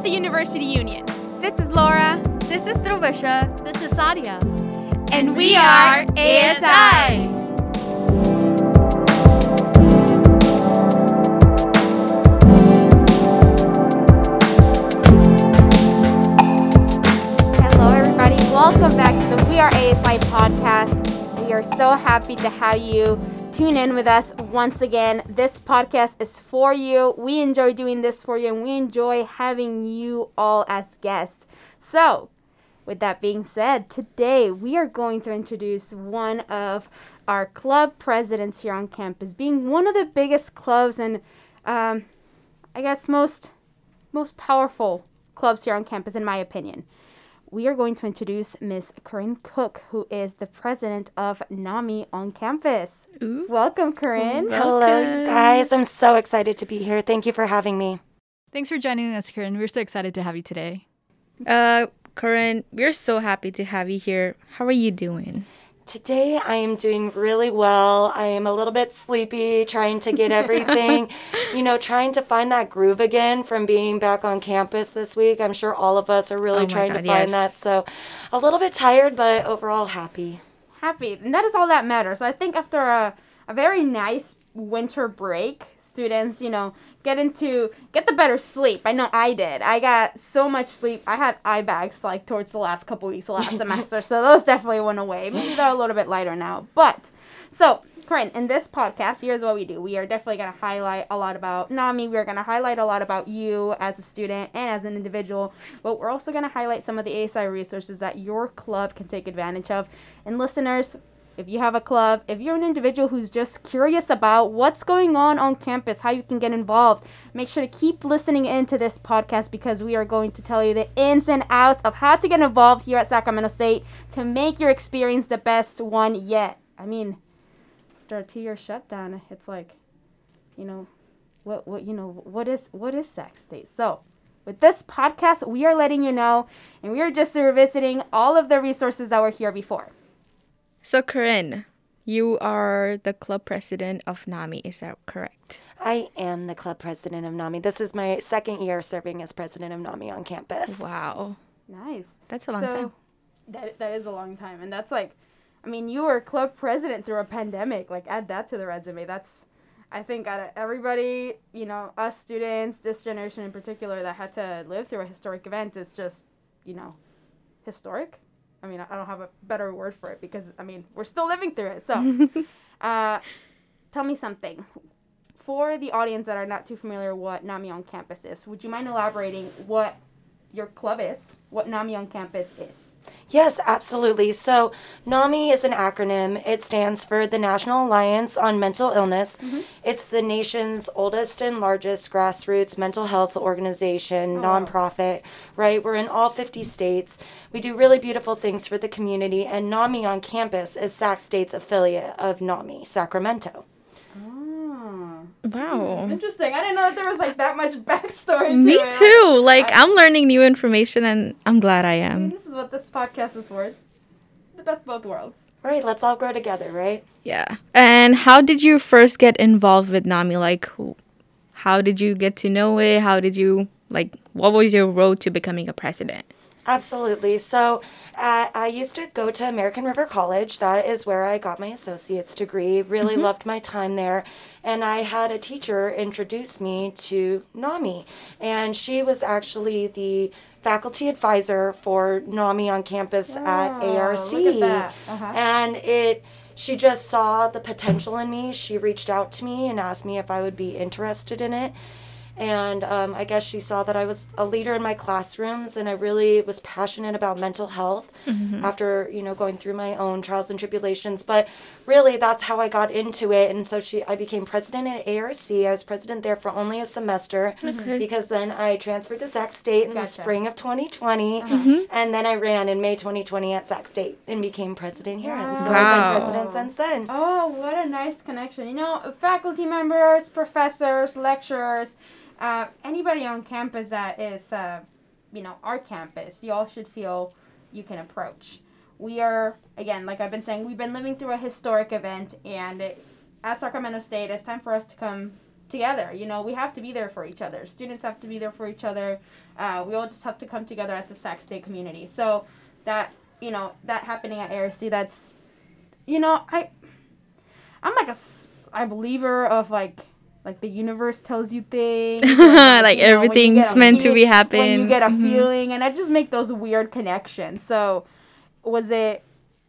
at the University Union. This is Laura. This is Drubisha. This is Sadia. And we are ASI. Hello, everybody. Welcome back to the We Are ASI podcast. We are so happy to have you tune in with us once again. This podcast is for you. We enjoy doing this for you, and we enjoy having you all as guests. So, with that being said, today we are going to introduce one of our club presidents here on campus, being one of the biggest clubs and um, I guess most most powerful clubs here on campus, in my opinion. We are going to introduce Miss Corinne Cook, who is the president of NAMI on campus. Ooh. Welcome, Corinne. Hello, you guys. I'm so excited to be here. Thank you for having me. Thanks for joining us, Corinne. We're so excited to have you today. Uh, Corinne, we're so happy to have you here. How are you doing? Today I am doing really well. I am a little bit sleepy, trying to get everything, you know, trying to find that groove again from being back on campus this week. I'm sure all of us are really Oh trying God, to find yes. that. So, a little bit tired, but overall happy. happy and that is all that matters i think after a, a very nice winter break students you know get into get the better sleep i know i did i got so much sleep i had eye bags like towards the last couple weeks of last semester so those definitely went away maybe they're a little bit lighter now but so Corinne, in this podcast, here's what we do. We are definitely going to highlight a lot about NAMI. We're going to highlight a lot about you as a student and as an individual. But we're also going to highlight some of the ASI resources that your club can take advantage of. And listeners, if you have a club, if you're an individual who's just curious about what's going on on campus, how you can get involved, make sure to keep listening into this podcast because we are going to tell you the ins and outs of how to get involved here at Sacramento State to make your experience the best one yet. I mean, after a two-year shutdown, it's like, you know, what what you know what is what is Sac State? So. With this podcast, we are letting you know, and we are just revisiting all of the resources that were here before. So, Corinne, you are the club president of NAMI, is that correct? I am the club president of NAMI. This is my second year serving as president of NAMI on campus. Wow, Nice. that's a long so, time. That that is a long time, and that's like, I mean, you were club president through a pandemic. Like, add that to the resume. That's, I think, out of everybody, you know, us students, this generation in particular, that had to live through a historic event is just, you know, historic. I mean, I don't have a better word for it because I mean we're still living through it. So, uh, tell me something. For the audience that are not too familiar what NAMI on campus is, would you mind elaborating what your club is, what NAMI on campus is? Yes, absolutely. So, NAMI is an acronym. It stands for the National Alliance on Mental Illness. Mm-hmm. It's the nation's oldest and largest grassroots mental health organization, oh, wow. nonprofit, right? We're in all 50 states. We do really beautiful things for the community, and NAMI on campus is Sac State's affiliate of NAMI, Sacramento. Wow. Interesting. I didn't know that there was like that much backstory to Me it. too. Like, I- I'm learning new information and I'm glad I I am. this is what this podcast is for. It's the best of both worlds. Right, let's all grow together, right? Yeah. And how did you first get involved with NAMI? Like, how did you get to know it? How did you, like, what was your road to becoming a president? Absolutely. So, uh, I used to go to American River College. That is where I got my associate's degree. Really loved my time there. And I had a teacher introduce me to NAMI. And she was actually the faculty advisor for NAMI on campus at Oh, ARC. look at that. Uh-huh. And it she just saw the potential in me. She reached out to me and asked me if I would be interested in it. And um, I guess she saw that I was a leader in my classrooms and I really was passionate about mental health after, you know, going through my own trials and tribulations. But really, that's how I got into it. And so she, I became president at ARC. I was president there for only a semester Okay. because then I transferred to Sac State in Gotcha. the spring of 2020. And then I ran in May 2020 at Sac State and became president here. And so I've Wow. been president since then. Oh, what a nice connection. You know, faculty members, professors, lecturers, uh, anybody on campus that is, uh, you know, our campus, y'all should feel you can approach. We are, again, like I've been saying, we've been living through a historic event, and at Sacramento State, it's time for us to come together. You know, we have to be there for each other. Students have to be there for each other. Uh, we all just have to come together as a Sac State community. So that you know that happening at ARC, that's you know I I'm like a a believer of like like the universe tells you things. or, like you know, everything's meant to be happen. When you get a Mhm. feeling, and I just make those weird connections. So, was it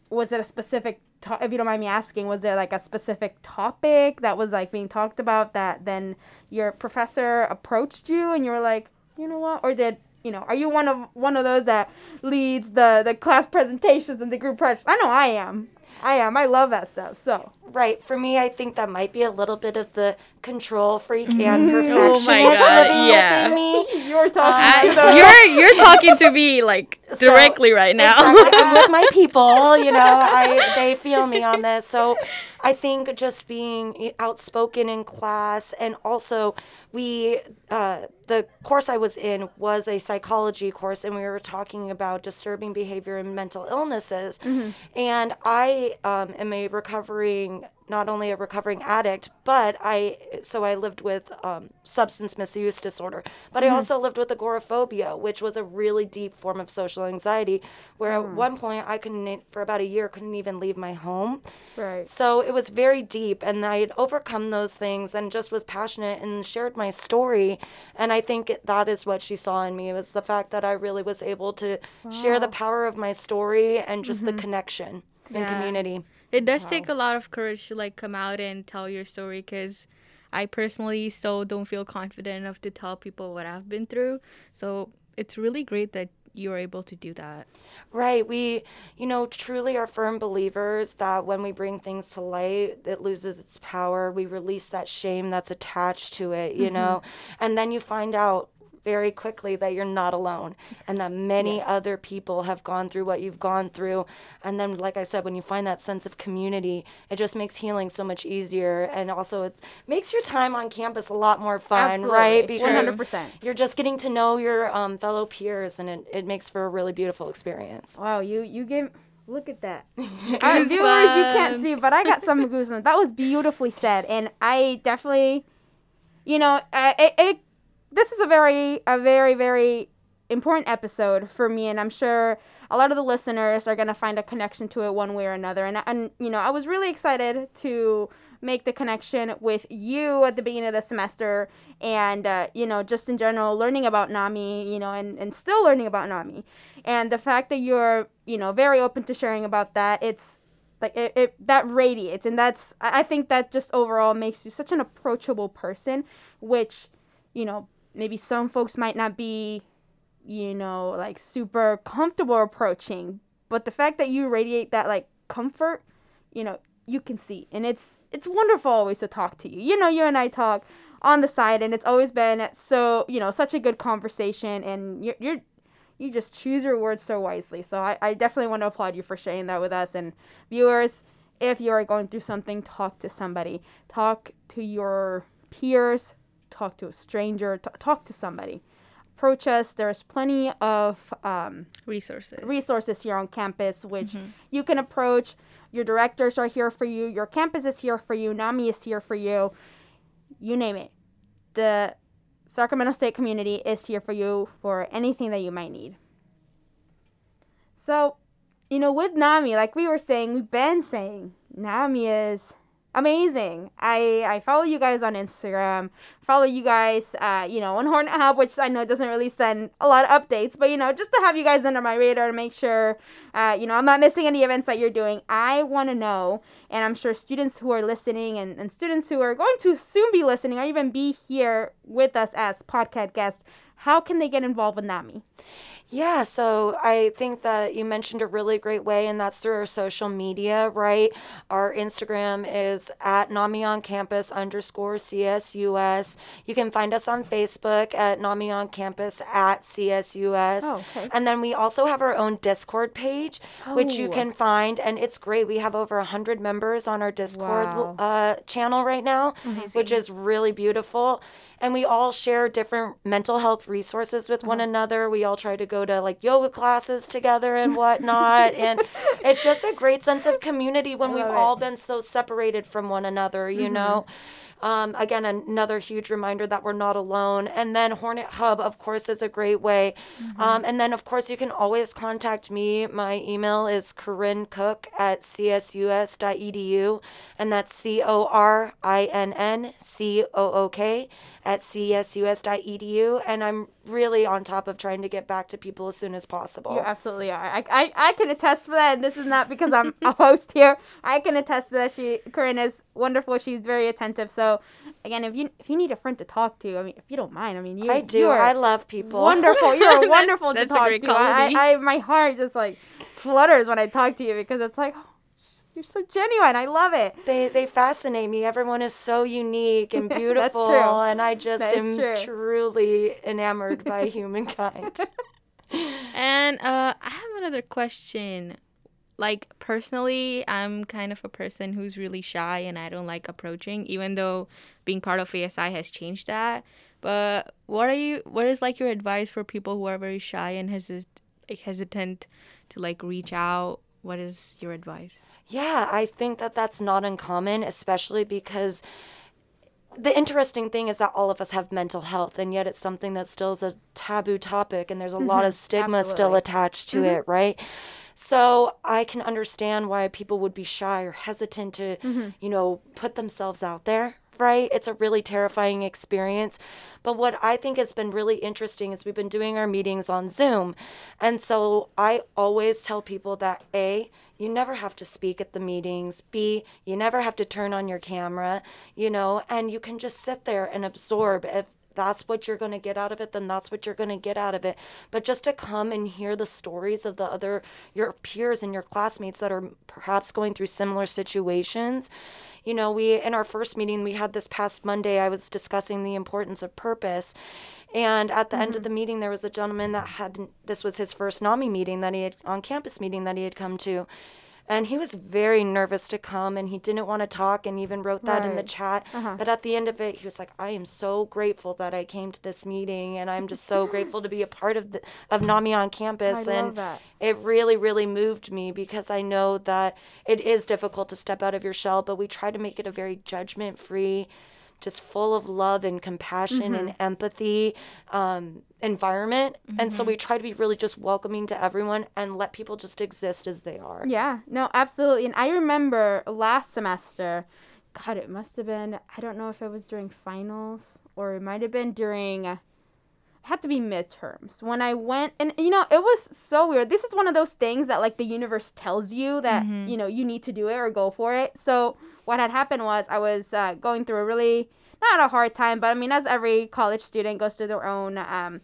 was it a specific? To- if you don't mind me asking, was there like a specific topic that was like being talked about that then your professor approached you and you were like, you know what, or did you know, are you one of one of those that leads the the class presentations and the group projects? I know I am. I am. I love that stuff. So Right. For me, I think that might be a little bit of the control freak and mm-hmm. Oh perfectionist my God, living yeah. within me. you're talking. Um, I- to you're you're talking to me like directly right now. Exactly. I'm with my people, you know, I they feel me on this. So I think just being outspoken in class and also we uh, the course I was in was a psychology course and we were talking about disturbing behavior and mental illnesses. And I um, am a recovering not only a recovering addict, but I so I lived with um, substance misuse disorder, but I mm-hmm. also lived with agoraphobia, which was a really deep form of social anxiety. Where at mm. one point I couldn't for about a year couldn't even leave my home. right. So it was very deep, and I had overcome those things and just was passionate and shared my story. And I think it- that is what she saw in me was the fact that I really was able to share the power of my story and just the mm-hmm. connection and community. It does take a lot of courage to like come out and tell your story because I personally still don't feel confident enough to tell people what I've been through. So it's really great that you're able to do that. Right. We, you know, truly are firm believers that when we bring things to light, it loses its power. We release that shame that's attached to it, you mm-hmm. know, and then you find out very quickly that you're not alone and that many other people have gone through what you've gone through. And then, like I said, when you find that sense of community, it just makes healing so much easier. And also, it makes your time on campus a lot more fun, right? Because One hundred percent. you're just getting to know your um, fellow peers and it, it makes for a really beautiful experience. Wow, you you gave. Look at that. Uh, viewers, you can't see, but I got some goosebumps. That was beautifully said, and I definitely, you know, uh, it, it. This is a very, a very, very important episode for me, and I'm sure a lot of the listeners are gonna find a connection to it one way or another. And and you know, I was really excited to make the connection with you at the beginning of the semester, and uh, you know, just in general, learning about Nami, you know, and and still learning about Nami, and the fact that you're, you know, very open to sharing about that. It's like it, it that radiates and that's I think that just overall makes you such an approachable person which you know maybe some folks might not be you know like super comfortable approaching but the fact that you radiate that like comfort you know you can see and it's it's wonderful always to talk to you you know you and i talk on the side and it's always been so you know such a good conversation and you're, you're you just choose your words so wisely. So I, I definitely want to applaud you for sharing that with us. And viewers, if you are going through something, talk to somebody. Talk to your peers. Talk to a stranger. T- talk to somebody. Approach us. There's plenty of um, Resources. resources here on campus, which you can approach. Your directors are here for you. Your campus is here for you. NAMI is here for you. You name it. The Sacramento State community is here for you for anything that you might need. So, you know, with NAMI, like we were saying, we've been saying, NAMI is amazing. I I follow you guys on Instagram, follow you guys, uh, you know, on Hornet Hub, which I know doesn't really send a lot of updates, but you know, just to have you guys under my radar to make sure, uh, you know, I'm not missing any events that you're doing. I want to know, and I'm sure students who are listening and, and students who are going to soon be listening or even be here with us as podcast guests, how can they get involved with NAMI? Yeah, so I think that you mentioned a really great way, and that's through our social media, right? Our Instagram is at Nami on Campus underscore CSUS. You can find us on Facebook at Nami on Campus at CSUS. Oh, okay. And then we also have our own Discord page, which you Oh. can find, and it's great. We have over 100 members on our Discord Wow. uh, channel right now, which is really beautiful. And we all share different mental health resources with one uh-huh. another. We all try to go to like yoga classes together and whatnot. and it's just a great sense of community when we've it. all been so separated from one another, you mm-hmm. know? Um, again, another huge reminder that we're not alone. And then Hornet Hub, of course, is a great way. Um, and then, of course, you can always contact me. My email is Corinne Cook at csus.edu, and that's C O R I N N C O O K at csus.edu. And I'm really on top of trying to get back to people as soon as possible. You absolutely are. I, I, I can attest for that, and this is not because I'm a host here. I can attest to that. She Corinne is wonderful. She's very attentive. So, again, if you if you need a friend to talk to, I mean, if you don't mind, I mean, you I do. You are I love people. wonderful. You're wonderful to That's a talk great to. I. I, I my heart just like flutters when I talk to you because it's like, oh, you're so genuine. I love it. They they fascinate me. Everyone is so unique and That's beautiful, true. and I just That is am true. truly enamored by humankind. And uh, I have another question. Like personally, I'm kind of a person who's really shy and I don't like approaching, even though being part of ASI has changed that. But what are you? What is like your advice for people who are very shy and hesit- like, hesitant to like reach out? What is your advice? Yeah, I think that that's not uncommon, especially because the interesting thing is that all of us have mental health, and yet it's something that still is a taboo topic, and there's a lot of mm-hmm. stigma still attached to mm-hmm. it, right? So I can understand why people would be shy or hesitant to, mm-hmm. you know, put themselves out there, right? It's a really terrifying experience. But what I think has been really interesting is we've been doing our meetings on Zoom. And so I always tell people that A, you never have to speak at the meetings. B, you never have to turn on your camera, you know, and you can just sit there and absorb. If that's what you're going to get out of it, then that's what you're going to get out of it. But just to come and hear the stories of the other, your peers and your classmates that are perhaps going through similar situations. You know, we, in our first meeting we had this past Monday, I was discussing the importance of purpose. And at the end of mm-hmm. the meeting, there was a gentleman that had, this was his first NAMI meeting that he had, on campus meeting that he had come to. And he was very nervous to come and he didn't want to talk and even wrote that in the Right. chat. Uh-huh. But at the end of it, he was like, I am so grateful that I came to this meeting and I'm just so grateful to be a part of the, of NAMI on campus. I love and that. it really, really moved me because I know that it is difficult to step out of your shell, but we try to make it a very judgment free, just full of love and compassion and empathy um, environment. And so we try to be really just welcoming to everyone and let people just exist as they are. Yeah, no, absolutely. And I remember last semester, God, it must have been, I don't know if it was during finals or it might have been during, uh, had to be midterms. When I went, and you know, it was so weird. This is one of those things that like the universe tells you that, you know, you need to do it or go for it. So what had happened was I was uh, going through a really, not a hard time, but I mean, as every college student goes through their own, um,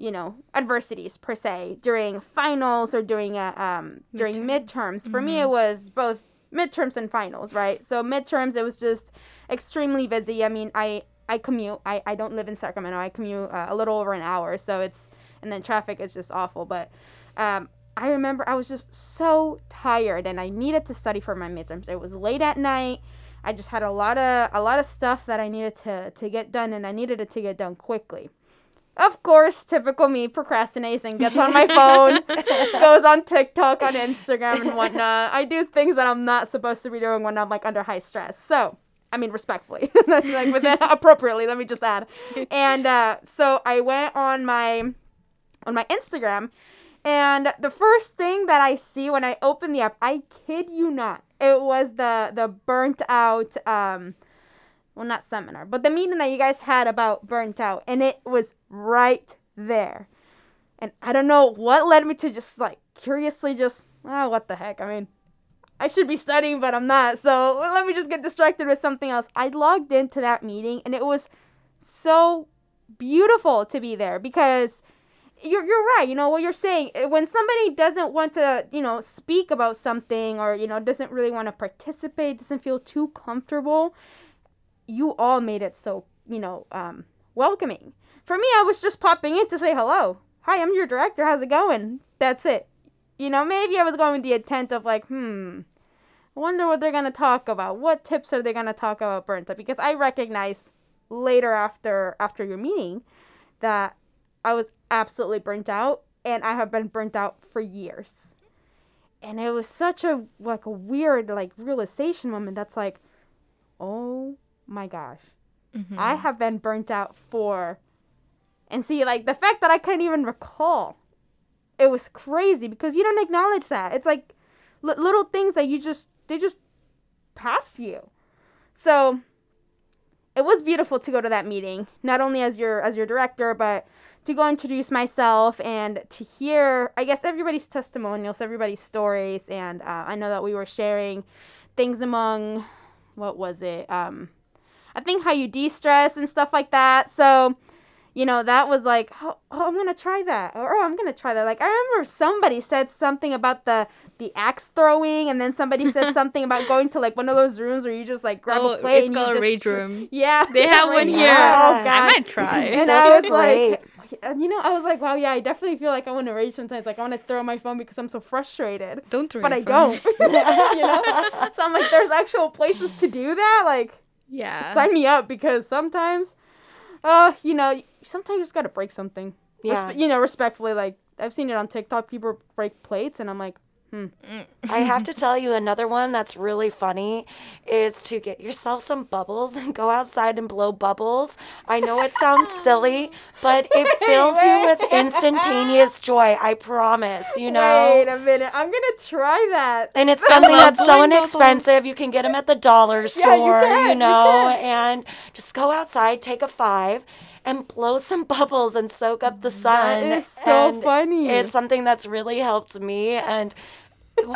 you know adversities per se during finals or during uh, um during midterms. For me, it was both midterms and finals, right? So midterms, it was just extremely busy. I mean, I I commute. I I don't live in Sacramento. I commute uh, a little over an hour, so it's and then traffic is just awful. But um, I remember I was just so tired and I needed to study for my midterms. It was late at night. I just had a lot of a lot of stuff that I needed to to get done, and I needed it to get done quickly. Of course, typical me procrastinates and gets on my phone, goes on TikTok, on Instagram, and whatnot. I do things that I'm not supposed to be doing when I'm like under high stress. So, I mean, respectfully, like within appropriately. Let me just add. And uh, so I went on my on my Instagram, and the first thing that I see when I open the app, I kid you not, it was the the burnt out. Um, well, not seminar, but the meeting that you guys had about burnt out, and it was right there. And I don't know what led me to just like curiously just, ah, what the heck? I mean, I should be studying, but I'm not. So let me just get distracted with something else. I logged into that meeting, and it was so beautiful to be there because you're, you're right you know what you're saying Eh, when somebody doesn't want to you know speak about something or you know doesn't really want to participate doesn't feel too comfortable you all made it so you know um, welcoming. For me i was just popping in to say hello. Hi i'm your director how's it going? That's it. You know maybe i was going with the intent of like hmm i wonder what they're going to talk about. What tips are they going to talk about burnt out because i recognize later after after your meeting that I was absolutely burnt out, and I have been burnt out for years. And it was such a like a weird like realization moment. That's like, oh my gosh, mm-hmm. I have been burnt out for. And see, like the fact that I couldn't even recall, it was crazy because you don't acknowledge that. It's like li- little things that you just they just pass you. So it was beautiful to go to that meeting, not only as your as your director, but to go introduce myself and to hear, I guess, everybody's testimonials, everybody's stories, and uh, I know that we were sharing things among, what was it? Um, I think how you de-stress and stuff like that. So, you know, that was like, oh, oh, I'm gonna try that, or oh, I'm gonna try that. Like I remember somebody said something about the the axe throwing, and then somebody said something about going to like one of those rooms where you just like grab Oh, a plate. it's and you called a just- rage room. Yeah, They have one here. room. Oh god, I might try. and Those I was like, great. and you know, I was like, wow, yeah, I definitely feel like I want to rage sometimes. Like I want to throw my phone because I'm so frustrated, Don't throw but I phone. don't. you know, so I'm like, there's actual places to do that. Like, Yeah. sign me up because sometimes, uh, you know, sometimes you just gotta break something. Yeah. Respe- you know, respectfully, like I've seen it on TikTok. People break plates, and I'm like, Hmm. I have to tell you another one that's really funny is to get yourself some bubbles and go outside and blow bubbles. I know it sounds silly, but it fills you with instantaneous joy. I promise, you know. wait a minute, I'm gonna try that. And it's something that's so inexpensive. You can get them at the dollar store, can, you you know, can. and just go outside, take a five, and blow some bubbles and soak up the sun. is so And funny. It's something that's really helped me. And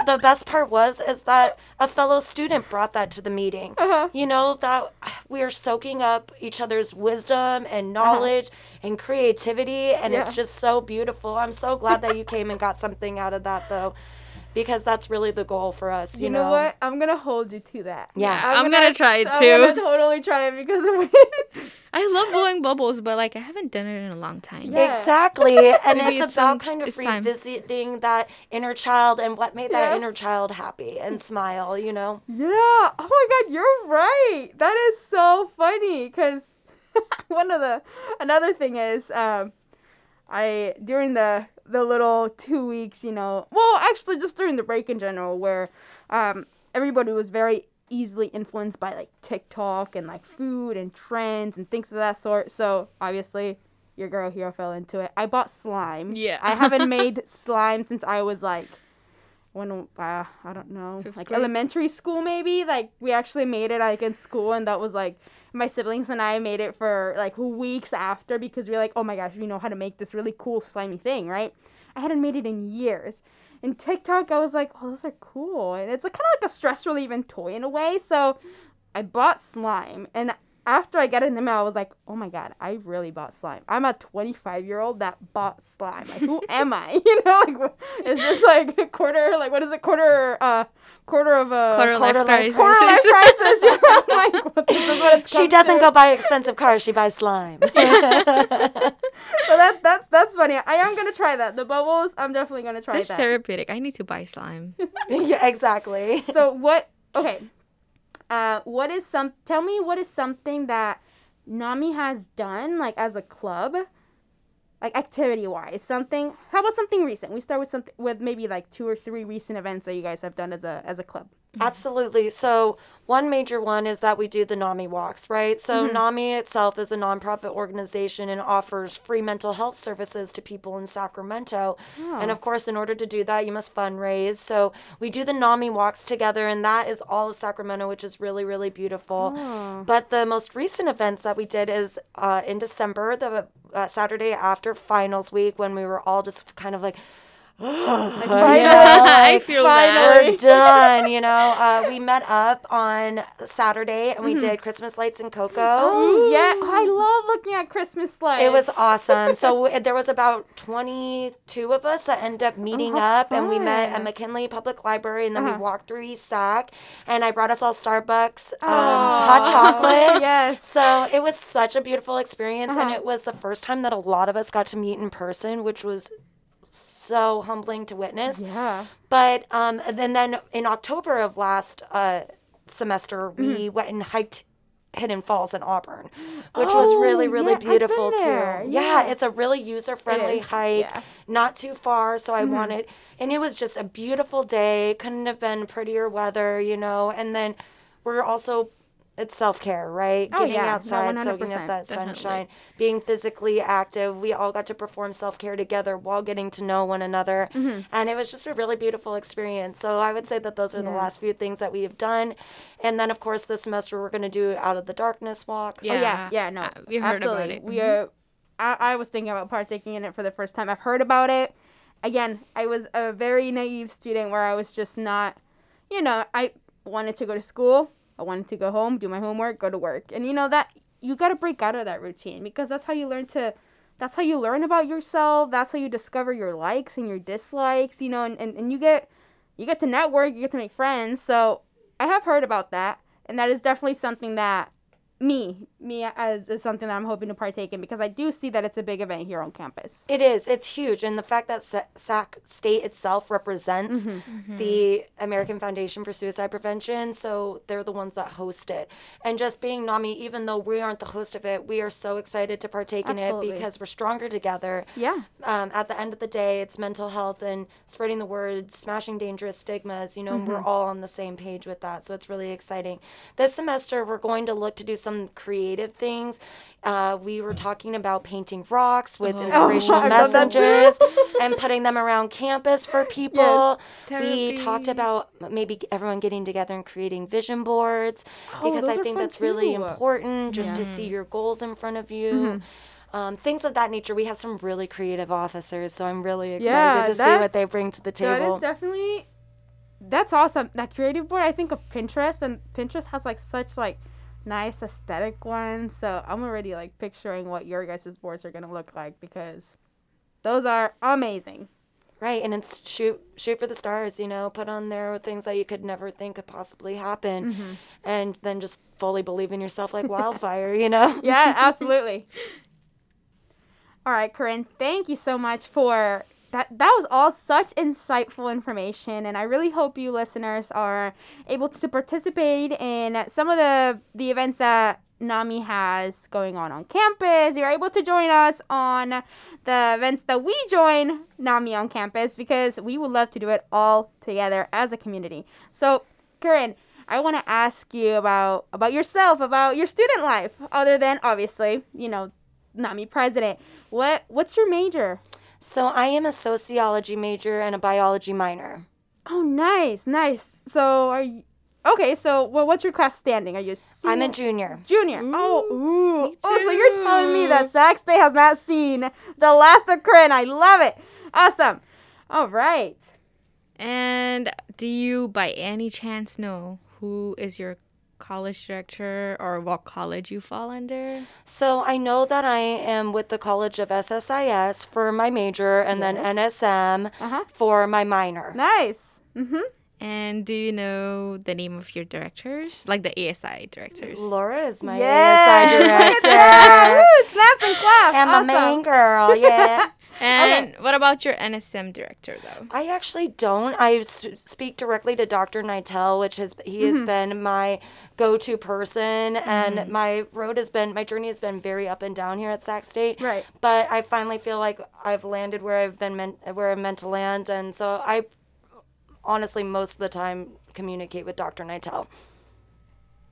the best part was is that a fellow student brought that to the meeting. Uh-huh. You know that we are soaking up each other's wisdom and Uh-huh. knowledge and creativity, and Yeah. it's just so beautiful. I'm so glad that you came and got something out of that, though, because that's really the goal for us. You, You know what? I'm gonna hold you to that. Yeah. I'm gonna try it I'm too. gonna totally try it because of I love blowing bubbles, but like I haven't done it in a long time. Yeah. Exactly. And it's it's about some- kind of it's time. revisiting that inner child and what made that inner child happy and smile, you know? Yeah. Oh my god, you're right. That is so funny cuz one of the another thing is um I during the the little 2 weeks, you know, well, actually just during the break in general where um everybody was very easily influenced by like TikTok and like food and trends and things of that sort. So, obviously your girl here fell into it. I bought slime. Yeah. I haven't made slime since I was like when uh, I don't know, Fifth like grade? elementary school maybe. Like we actually made it like in school, and that was like my siblings and I made it for like weeks after because we are like, oh my gosh, we know how to make this really cool slimy thing, right? I hadn't made it in years. In TikTok, I was like, oh, those are cool, and it's like kind of like a stress relieving toy in a way. So I bought slime, and after I got it in the mail, I was like, oh my god, I really bought slime. I'm a 25 year old that bought slime. Like, who am I? You know, like, what- is this like a quarter? Like, what is it? Quarter, uh, quarter of a Quarter life Quarter life crisis. quarter life crisis. You know, like, what, this is what it's She doesn't to. go buy expensive cars, she buys slime. So that that's that's funny. I am gonna try that. The bubbles, I'm definitely gonna try That's that. therapeutic. I need to buy slime. yeah, exactly. so what okay uh what is some tell me what is something that nami has done like as a club like activity wise something how about something recent? We start with something with maybe like two or three recent events that you guys have done as a as a club Absolutely. So, one major one is that we do the NAMI walks, right? So, NAMI itself is a nonprofit organization and offers free mental health services to people in Sacramento. And of course, in order to do that, you must fundraise. So, we do the NAMI walks together, and that is all of Sacramento, which is really, really beautiful. But the most recent events that we did is uh, in December, the uh, Saturday after finals week, when we were all just kind of like, like, I feel we're done. You know, uh, we met up on Saturday and we did Christmas lights and cocoa. oh yeah i love looking at christmas lights It was awesome. So w- there was about 22 of us that ended up meeting Oh, up, and we met at. McKinley Public Library, and then we Uh-huh. walked through East Sac, and I brought us all Starbucks um, hot chocolate. yes So it was such a beautiful experience, and Uh-huh. it was the first time that a lot of us got to meet in person, which was so humbling to witness. yeah But um, and then then in October of last uh, semester, we Mm-hmm. went and hiked Hidden Falls in Auburn, which was really Oh, really yeah, beautiful too. Yeah, Yeah. it's a really user friendly hike, yeah. not too far. So I wanted, and it was just a beautiful day. Couldn't have been prettier weather, you know. And then we're also. It's self care, right? Oh, Getting yeah. No, outside, soaking up 100%, that definitely. sunshine, being physically active. We all got to perform self care together while getting to know one another. Mm-hmm. And it was just a really beautiful experience. So I would say that those are the last few things that we have done. And then, of course, this semester we're going to do Out of the Darkness Walk. Oh, yeah, yeah, no, Uh, we heard about absolutely. it. We are. I, I was thinking about partaking in it for the first time. I've heard about it. Again, I was a very naive student where I was just not, you know, I wanted to go to school. I wanted to go home, do my homework, go to work, and you know that you got to break out of that routine because that's how you learn to. That's how you learn about yourself. That's how you discover your likes and your dislikes. You know, and, and, and you get you get to network, you get to make friends. So I have heard about that, and that is definitely something that me, me as is something that I'm hoping to partake in because I do see that it's a big event here on campus. It is. It's huge. And the fact that SAC State itself represents Mm-hmm. the American Foundation for Suicide Prevention, so they're the ones that host it. And just being NAMI, even though we aren't the host of it, we are so excited to partake in Absolutely. it because we're stronger together. Yeah. Um, at the end of the day, it's mental health and spreading the word, smashing dangerous stigmas. You know, and we're Mm-hmm. all on the same page with that. So it's really exciting. This semester, we're going to look to do some creative things. Uh, we were talking about painting rocks with inspirational I love messages and putting them around campus for people. We talked about maybe everyone getting together and creating vision boards Oh, because I think that's really important just to see your goals in front of you. Mm-hmm. Um, things of that nature. We have some really creative officers, so I'm really excited Yeah, to see what they bring to the table. is definitely that's awesome. That creative board, I think of Pinterest and Pinterest has like such like nice aesthetic ones. So I'm already like picturing what your guys' boards are gonna look like because those are amazing. right, and it's shoot shoot for the stars. You know, put on there things that you could never think could possibly happen, Mm-hmm. and then just fully believe in yourself like wildfire. You know. Yeah, absolutely. All right, Corinne, thank you so much for that. That was all such insightful information, and I really hope you listeners are able to participate in some of the the events that NAMI has going on on campus. You're able to join us on the events that we join NAMI on campus because we would love to do it all together as a community. So, Corinne, I want to ask you about about yourself, about your student life, other than obviously, you know, NAMI president. What what's your major? So I am a sociology major and a biology minor. Oh, nice, nice. So are you okay? So well, what's your class standing? Are you? A I'm a senior? junior. Junior. oh, ooh. Oh, so you're telling me that Sac State has not seen the last of Corinne. I love it. Awesome. All right. And do you, by any chance, know who is your college director or what college you fall under? So I know that I am with the College of SSIS for my major and then NSM Uh-huh. for my minor. Nice. Mm-hmm. And do you know the name of your directors? Like the ASI directors? Laura is my Yeah. ASI director. Woo, snaps and claps. and awesome. my main girl, yeah. And what about your NSM director, though? I actually don't. I s- speak directly to Dr. Nitel, which has he has mm-hmm. been my go-to person, and mm-hmm. my road has been my journey has been very up and down here at Sac State. Right. But I finally feel like I've landed where I've been meant where I'm meant to land, and so I honestly most of the time communicate with Dr. Nitel.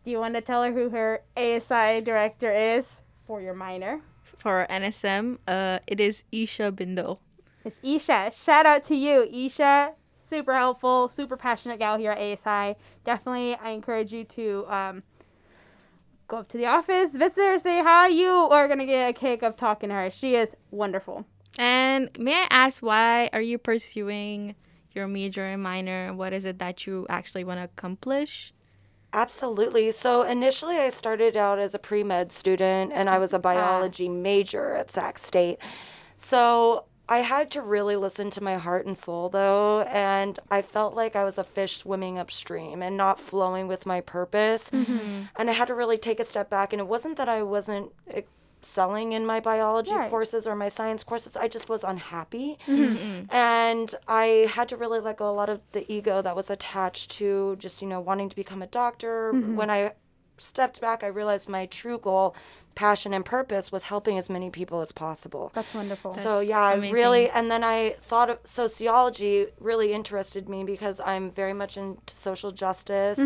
Do you want to tell her who her ASI director is for your minor? For NSM, uh, it is Isha Bindel. It's Isha. Shout out to you, Isha. Super helpful, super passionate gal here at ASI. Definitely, I encourage you to um, go up to the office, visit her, say hi. You are gonna get a kick of talking to her. She is wonderful. And may I ask why are you pursuing your major and minor? What is it that you actually want to accomplish? Absolutely. So initially, I started out as a pre med student and I was a biology major at Sac State. So I had to really listen to my heart and soul, though, and I felt like I was a fish swimming upstream and not flowing with my purpose. Mm-hmm. And I had to really take a step back. And it wasn't that I wasn't eh, excelling in my biology Right. courses or my science courses, I just was unhappy. Mm-hmm. Mm-hmm. And I had to really let go a lot of the ego that was attached to just, you know, wanting to become a doctor. Mm-hmm. When I stepped back, I realized my true goal, passion, and purpose was helping as many people as possible. That's wonderful. So That's yeah, I really, and then I thought of sociology really interested me because I'm very much into social justice,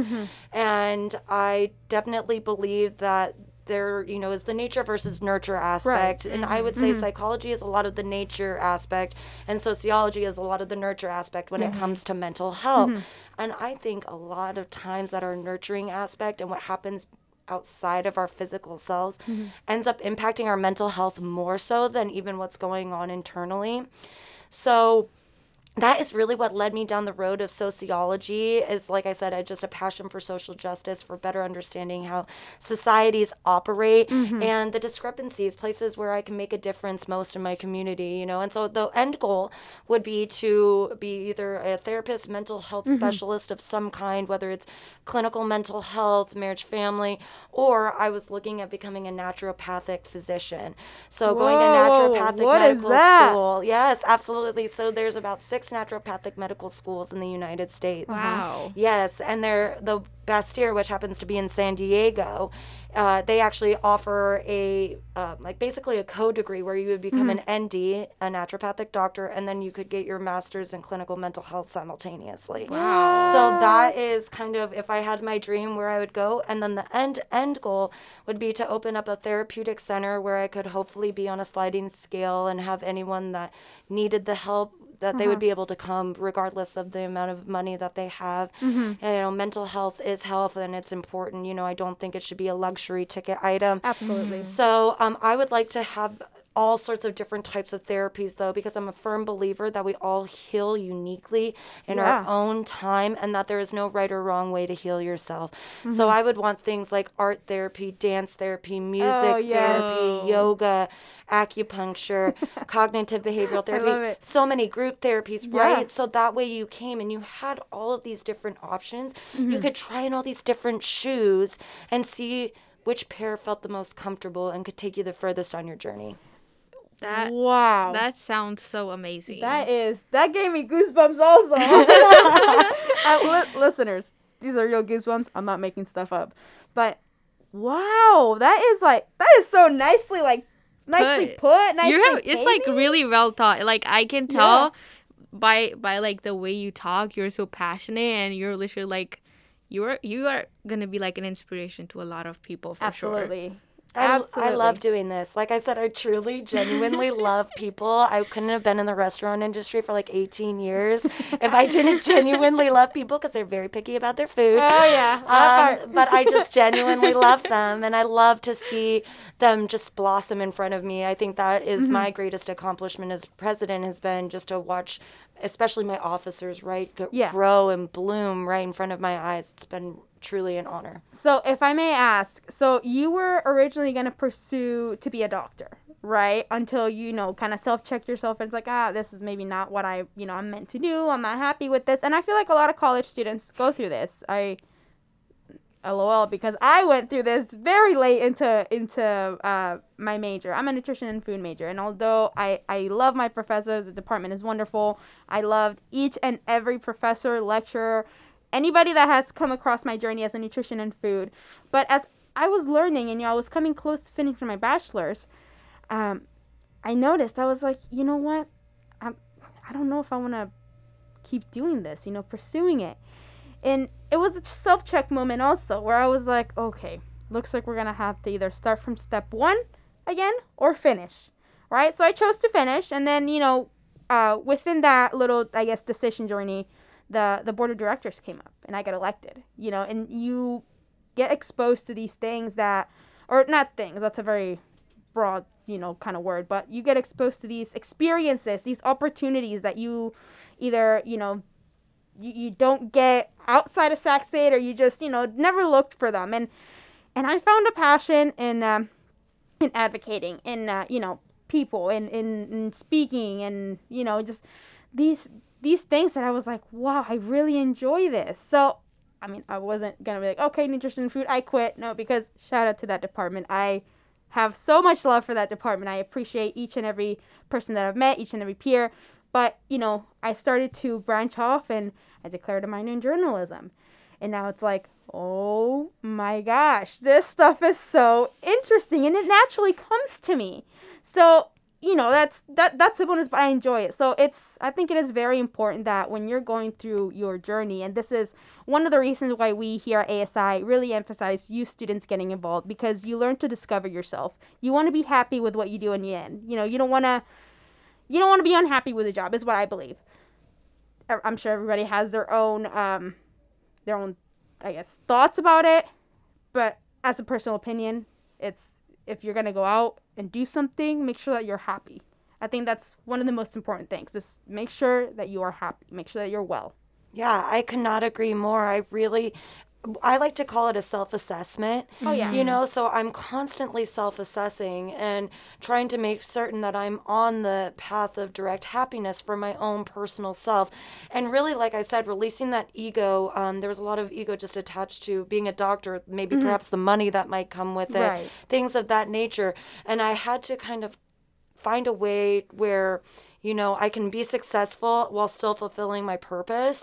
and I definitely believe that there, you know, is the nature versus nurture aspect, and I would say mm-hmm. psychology is a lot of the nature aspect, and sociology is a lot of the nurture aspect when it comes to mental health. Mm-hmm. And I think a lot of times that our nurturing aspect and what happens outside of our physical selves mm-hmm. ends up impacting our mental health more so than even what's going on internally. So that is really what led me down the road of sociology is like i said i just a passion for social justice for better understanding how societies operate and the discrepancies places where i can make a difference most in my community you know? And so the end goal would be to be either a therapist mental health specialist of some kind whether it's clinical mental health marriage family or i was looking at becoming a naturopathic physician. So going to naturopathic medical school yes absolutely. So there's about six naturopathic medical schools in the United States. Wow. Yes, and they're the Bastyr, which happens to be in San Diego. Uh, they actually offer a uh, like basically a code degree where you would become Mm-hmm. an ND, a naturopathic doctor, and then you could get your master's in clinical mental health simultaneously. Wow. So that is kind of if I had my dream where I would go, and then the end end goal would be to open up a therapeutic center where I could hopefully be on a sliding scale and have anyone that needed the help that they would be able to come regardless of the amount of money that they have. And, you know, mental health is health and it's important. You know, I don't think it should be a luxury ticket item. Absolutely. So um, I would like to have all sorts of different types of therapies though because i'm a firm believer that we all heal uniquely in Yeah. our own time and that there is no right or wrong way to heal yourself Mm-hmm. so i would want things like art therapy dance therapy music Oh, yes. therapy yoga acupuncture cognitive behavioral therapy so many group therapies Yeah. right so that way you came and you had all of these different options Mm-hmm. you could try on all these different shoes and see which pair felt the most comfortable and could take you the furthest on your journey That wow. that sounds so amazing. That is that gave me goosebumps also. Uh, li- listeners, these are real goosebumps. I'm not making stuff up. But wow, that is like that is so nicely like nicely Put. put. nicely you have it's like really well thought. Like I can tell by by like the way you talk, you're so passionate and you're literally like you're you are gonna be like an inspiration to a lot of people for sure. Absolutely. I, Absolutely. I love doing this. Like I said, I truly, genuinely love people. I couldn't have been in the restaurant industry for like 18 years if I didn't genuinely love people because they're very picky about their food. Oh yeah. Um, but I just genuinely love them, and I love to see them just blossom in front of me. I think that is Mm-hmm. my greatest accomplishment as president has been just to watch, especially my officers, right, g- Yeah. grow and bloom right in front of my eyes. It's been truly an honor. So, if I may ask, so you were originally going to pursue to be a doctor, right? Until you know, kind of self-check yourself and it's like, ah, this is maybe not what I, you know, I'm meant to do. I'm not happy with this. And I feel like a lot of college students go through this. I LOL because I went through this very late into into uh, my major. I'm a nutrition and food major, and although I I love my professors, the department is wonderful. I loved each and every professor, lecturer, anybody that has come across my journey as a nutrition and food. But as I was learning, and you know, I was coming close to finishing my bachelor's, um, I noticed I was like, you know what, I'm I don't know if I want to keep doing this, you know, pursuing it. And it was a self check moment also where I was like, okay, looks like we're going to have to either start from step one again or finish. Right? So I chose to finish. And then, you know, uh, within that little, I guess, decision journey, the, the board of directors came up and I got elected, you know, and you get exposed to these things that, or not things, that's a very broad, you know, kind of word, but you get exposed to these experiences, these opportunities that you either, you know, you, you don't get outside of Sac State or you just, you know, never looked for them. And and I found a passion in um, in advocating, in uh, you know, people, in, in in speaking, and you know, just these these things that I was like, wow, I really enjoy this. So, I mean, I wasn't gonna be like, okay, nutrition food, I quit. No, because shout out to that department. I have so much love for that department. I appreciate each and every person that I've met, each and every peer. But, you know, I started to branch off and I declared a minor in journalism. And now it's like, oh my gosh, this stuff is so interesting and it naturally comes to me. So, you know, that's that that's the bonus, but I enjoy it. So it's I think it is very important that when you're going through your journey, and this is one of the reasons why we here at ASI really emphasize you students getting involved because you learn to discover yourself. You want to be happy with what you do in the end. You know, you don't want to you don't want to be unhappy with a job is what I believe. I'm sure everybody has their own um their own I guess thoughts about it, but as a personal opinion, it's if you're going to go out and do something, make sure that you're happy. I think that's one of the most important things. Just make sure that you are happy. Make sure that you're well. Yeah, I could not agree more. I really I like to call it a self-assessment. Oh yeah. You know, so I'm constantly self-assessing and trying to make certain that I'm on the path of direct happiness for my own personal self. And really, like I said, releasing that ego. Um, there was a lot of ego just attached to being a doctor, maybe perhaps the money that might come with it, Right. things of that nature. And I had to kind of find a way where you know i can be successful while still fulfilling my purpose.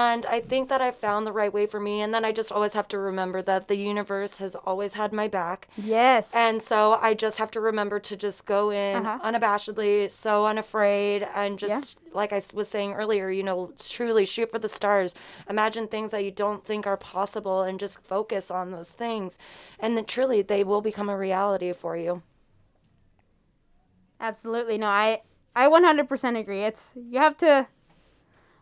And i think that i found the right way for me. And then i just always have to remember that the universe has always had my back. Yes. and so i just have to remember to just go in Uh-huh. unabashedly so unafraid and just like I was saying earlier you know truly shoot for the stars. Imagine things that you don't think are possible and just focus on those things. And then truly they will become a reality for you. Absolutely. No, I I 100% agree. It's you have to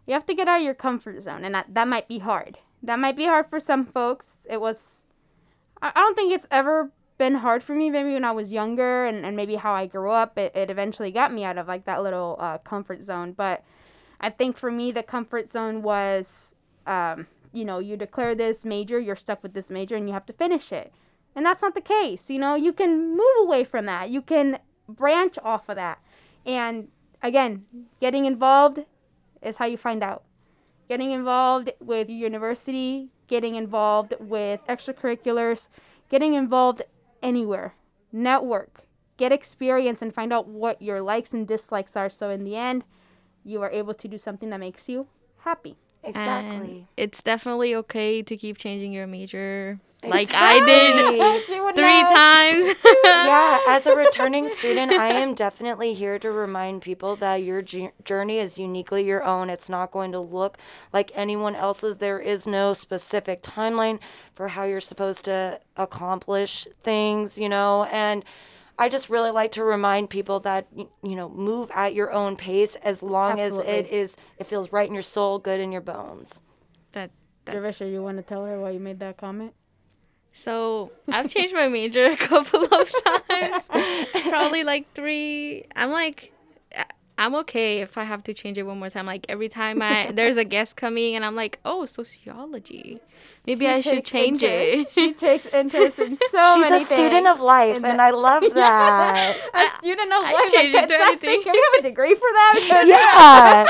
you have to get out of your comfort zone and that that might be hard. That might be hard for some folks. It was I, I don't think it's ever been hard for me maybe when I was younger and, and maybe how I grew up it, it eventually got me out of like that little uh, comfort zone but I think for me the comfort zone was um, you know you declare this major you're stuck with this major and you have to finish it and that's not the case you know you can move away from that you can branch off of that and again getting involved is how you find out. Getting involved with your university getting involved with extracurriculars getting involved anywhere. Network. Get experience and find out what your likes and dislikes are so in the end you are able to do something that makes you happy. Exactly. And it's definitely okay to keep changing your major like I did three know. times. yeah, as a returning student, I am definitely here to remind people that your ju- journey is uniquely your own. It's not going to look like anyone else's. There is no specific timeline for how you're supposed to accomplish things, you know, and I just really like to remind people that you know, move at your own pace as long as it is it feels right in your soul, good in your bones. that that's, Jervisha, you want to tell her why you made that comment? So I've changed my major a couple of times. Probably like three. I'm like I- I'm okay if I have to change it one more time. Like every time I there's a guest coming and I'm like, oh, sociology. Maybe I should change interest- it. She takes interest in so She's many a student things. of life, And and I love that. a student of I life. changed Like, it to that's actually- can we have a degree for that?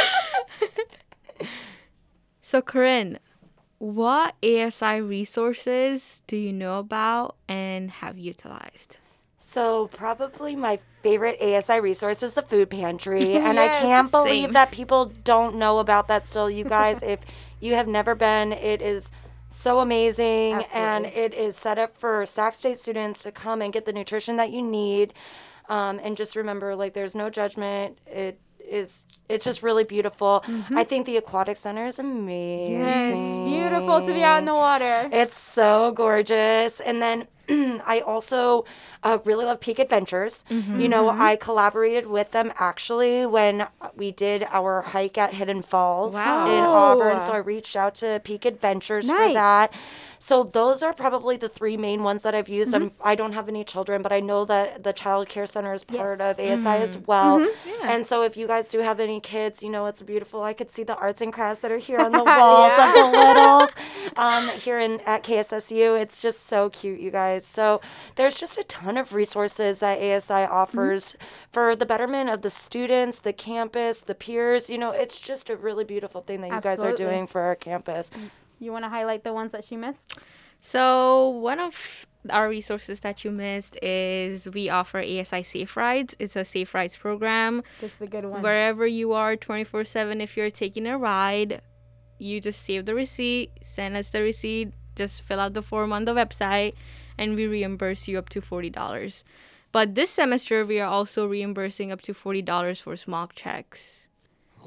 Yeah. So, Corinne, what ASI resources do you know about and have utilized? So probably my favorite ASI resource is the food pantry, and I can't believe same. that people don't know about that still. You guys, if you have never been, it is so amazing, and it is set up for Sac State students to come and get the nutrition that you need. Um, and just remember, like, there's no judgment. It is. It's just really beautiful. Mm-hmm. I think the aquatic center is amazing. Yes, beautiful to be out in the water. It's so gorgeous. And then I also uh, really love Peak Adventures. Mm-hmm. You know, mm-hmm. I collaborated with them actually when we did our hike at Hidden Falls Wow. in Auburn. So I reached out to Peak Adventures for that. So those are probably the three main ones that I've used. Mm-hmm. I'm, I don't have any children, but I know that the Child Care Center is part Yes. of ASI as well. Yeah. And so if you guys do have any kids, you know, it's beautiful. I could see the arts and crafts that are here on the walls of the littles um, here in at KSSU. It's just so cute, you guys. So there's just a ton of resources that ASI offers for the betterment of the students, the campus, the peers. You know, it's just a really beautiful thing that you guys are doing for our campus. You want to highlight the ones that she missed? So, one of our resources that you missed is we offer ASI Safe Rides. It's a Safe Rides program. This is a good one. Wherever you are 24 7, if you're taking a ride, you just save the receipt, send us the receipt, Just fill out the form on the website and we reimburse you up to $40. But this semester, we are also reimbursing up to $40 for smog checks.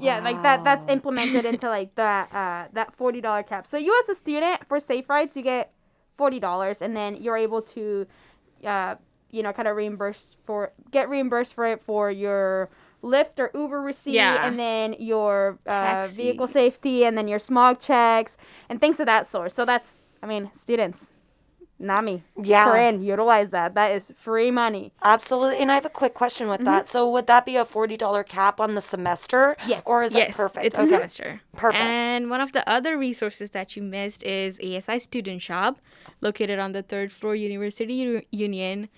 Yeah, like that. That's implemented into like that uh, that forty dollar cap. So you as a student for Safe Rides, you get forty dollars, and then you're able to, uh, you know, kind of reimburse for get reimbursed for it for your Lyft or Uber receipt, Yeah. and then your uh, vehicle safety, and then your smog checks and things of that sort. So that's, I mean, students, Nami, Yeah. Corinne, utilize that. That is free money. Absolutely. And I have a quick question with that. So would that be a $40 cap on the semester? Yes. Or is yes, that perfect? it's a okay. semester. Perfect. And one of the other resources that you missed is ASI Student Shop, located on the third floor University U- Union.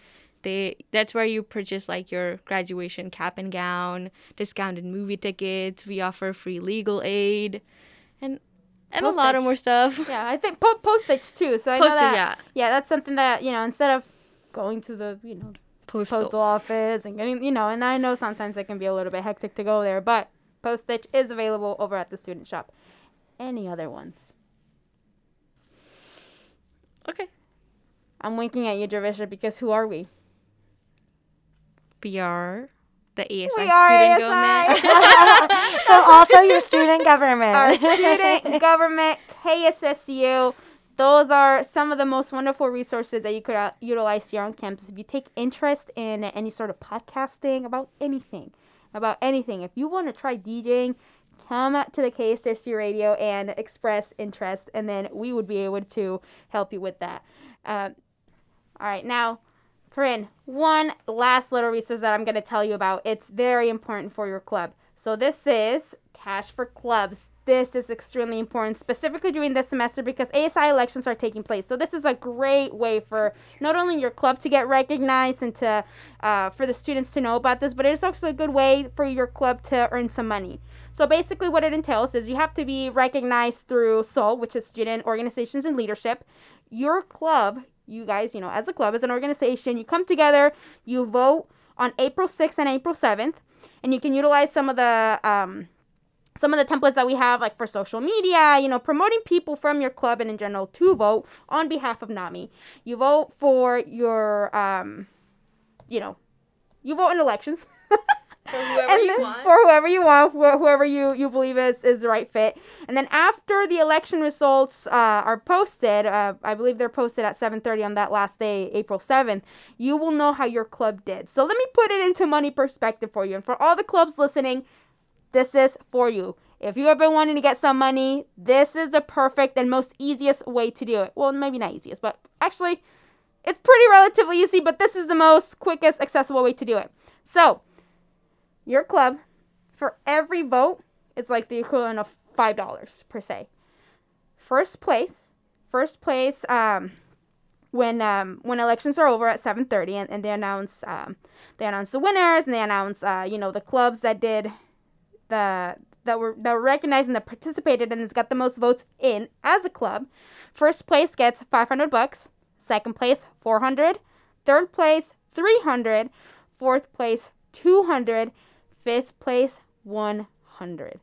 They that's where you purchase like your graduation cap and gown, discounted movie tickets. We offer free legal aid, and and a lot of more stuff. Yeah, I think po- postage too. So I know that. yeah. Yeah, that's something that you know instead of going to the you know Postal. postal office and getting you know and i know sometimes it can be a little bit hectic to go there but postage is available over at the student shop any other ones Okay. i'm winking at you Dravisha, because who are we PR, the ASI We are student ASI. government. so also your student government. our student government kssu those are some of the most wonderful resources that you could uh, utilize here on campus if you take interest in any sort of podcasting about anything about anything if you want to try djing come to the kssu radio and express interest and then we would be able to help you with that uh, all right now Corinne, one last little resource that I'm going to tell you about. It's very important for your club. So this is Cash for Clubs. This is extremely important, specifically during this semester because ASI elections are taking place. So this is a great way for not only your club to get recognized and to uh, for the students to know about this, but it's also a good way for your club to earn some money. So basically, what it entails is you have to be recognized through SOL, which is Student Organizations and Leadership. Your club you guys, you know, as a club, as an organization, you come together, you vote on April 6th and April 7th, and you can utilize some of the um, some of the templates that we have, like for social media, you know, promoting people from your club and in general to vote on behalf of NAMI. You vote for your, um, you know, you vote in elections. whoever and you want. For whoever you want, wh- whoever you, you believe is, is the right fit. And then after the election results uh, are posted, uh, I believe they're posted at 7.30 on that last day, April 7th, you will know how your club did. So let me put it into money perspective for you. And for all the clubs listening, this is for you. If you have been wanting to get some money, this is the perfect and most easiest way to do it. Well, maybe not easiest, but actually, it's pretty relatively easy, but this is the most quickest, accessible way to do it. So, your club, for every vote, it's like the equivalent of $5 per se. First place, first place, um, when um, when elections are over at 7:30 and, and they announce um, they announce the winners and they announce uh, you know the clubs that did the that were that were recognized and that participated and has got the most votes in as a club. First place gets 500 bucks. Second place 400. Third place 300. Fourth place 200. Fifth place 100.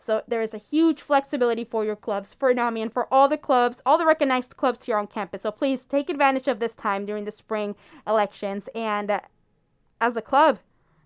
So there is a huge flexibility for your clubs, for NAMI, and for all the clubs, all the recognized clubs here on campus. So please take advantage of this time during the spring elections and, uh, as a club,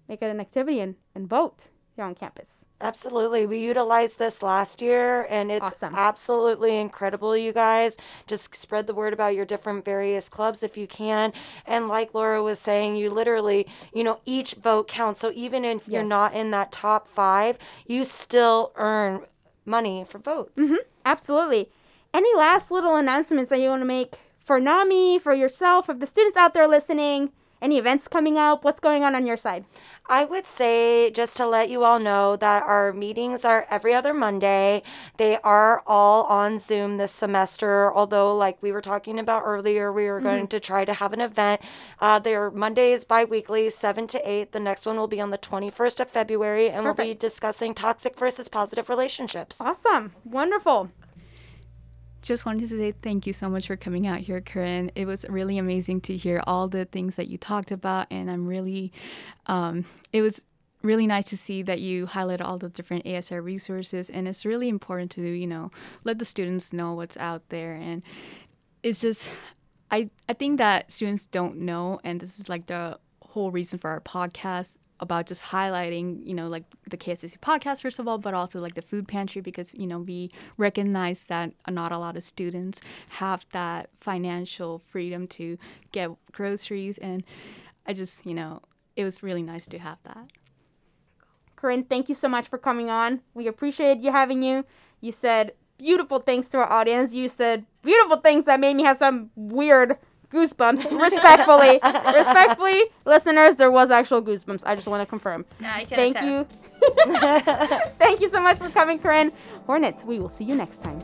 make it an activity and, and vote here on campus. Absolutely. We utilized this last year and it's Awesome. absolutely incredible, you guys. Just spread the word about your different various clubs if you can. And like Laura was saying, you literally, you know, each vote counts. So even if you're not in that top five, you still earn money for votes. Mm-hmm. Absolutely. Any last little announcements that you want to make for NAMI, for yourself, for the students out there listening? Any events coming up? What's going on on your side? I would say, just to let you all know, that our meetings are every other Monday. They are all on Zoom this semester, although, like we were talking about earlier, we were going to try to have an event. Uh, they're Mondays bi weekly, 7 to 8. The next one will be on the 21st of February, and we'll be discussing toxic versus positive relationships. Awesome. Wonderful. Just wanted to say thank you so much for coming out here, Corinne. It was really amazing to hear all the things that you talked about, and I'm really, um, it was really nice to see that you highlighted all the different ASI resources, and it's really important to you know let the students know what's out there and. it's just I I think that students don't know, and this is like the whole reason for our podcast about just highlighting, you know, like the KSSU podcast first of all, but also like the food pantry because you know we recognize that not a lot of students have that financial freedom to get groceries, and I just you know it was really nice to have that. Corinne, thank you so much for coming on. We appreciate you having you. You said beautiful things to our audience. You said beautiful things that made me have some weird goosebumps. Respectfully, respectfully, listeners, there was actual goosebumps. I just want to confirm. Yeah, I can Thank attest. you. Thank you so much for coming, Corinne. Hornets, we will see you next time.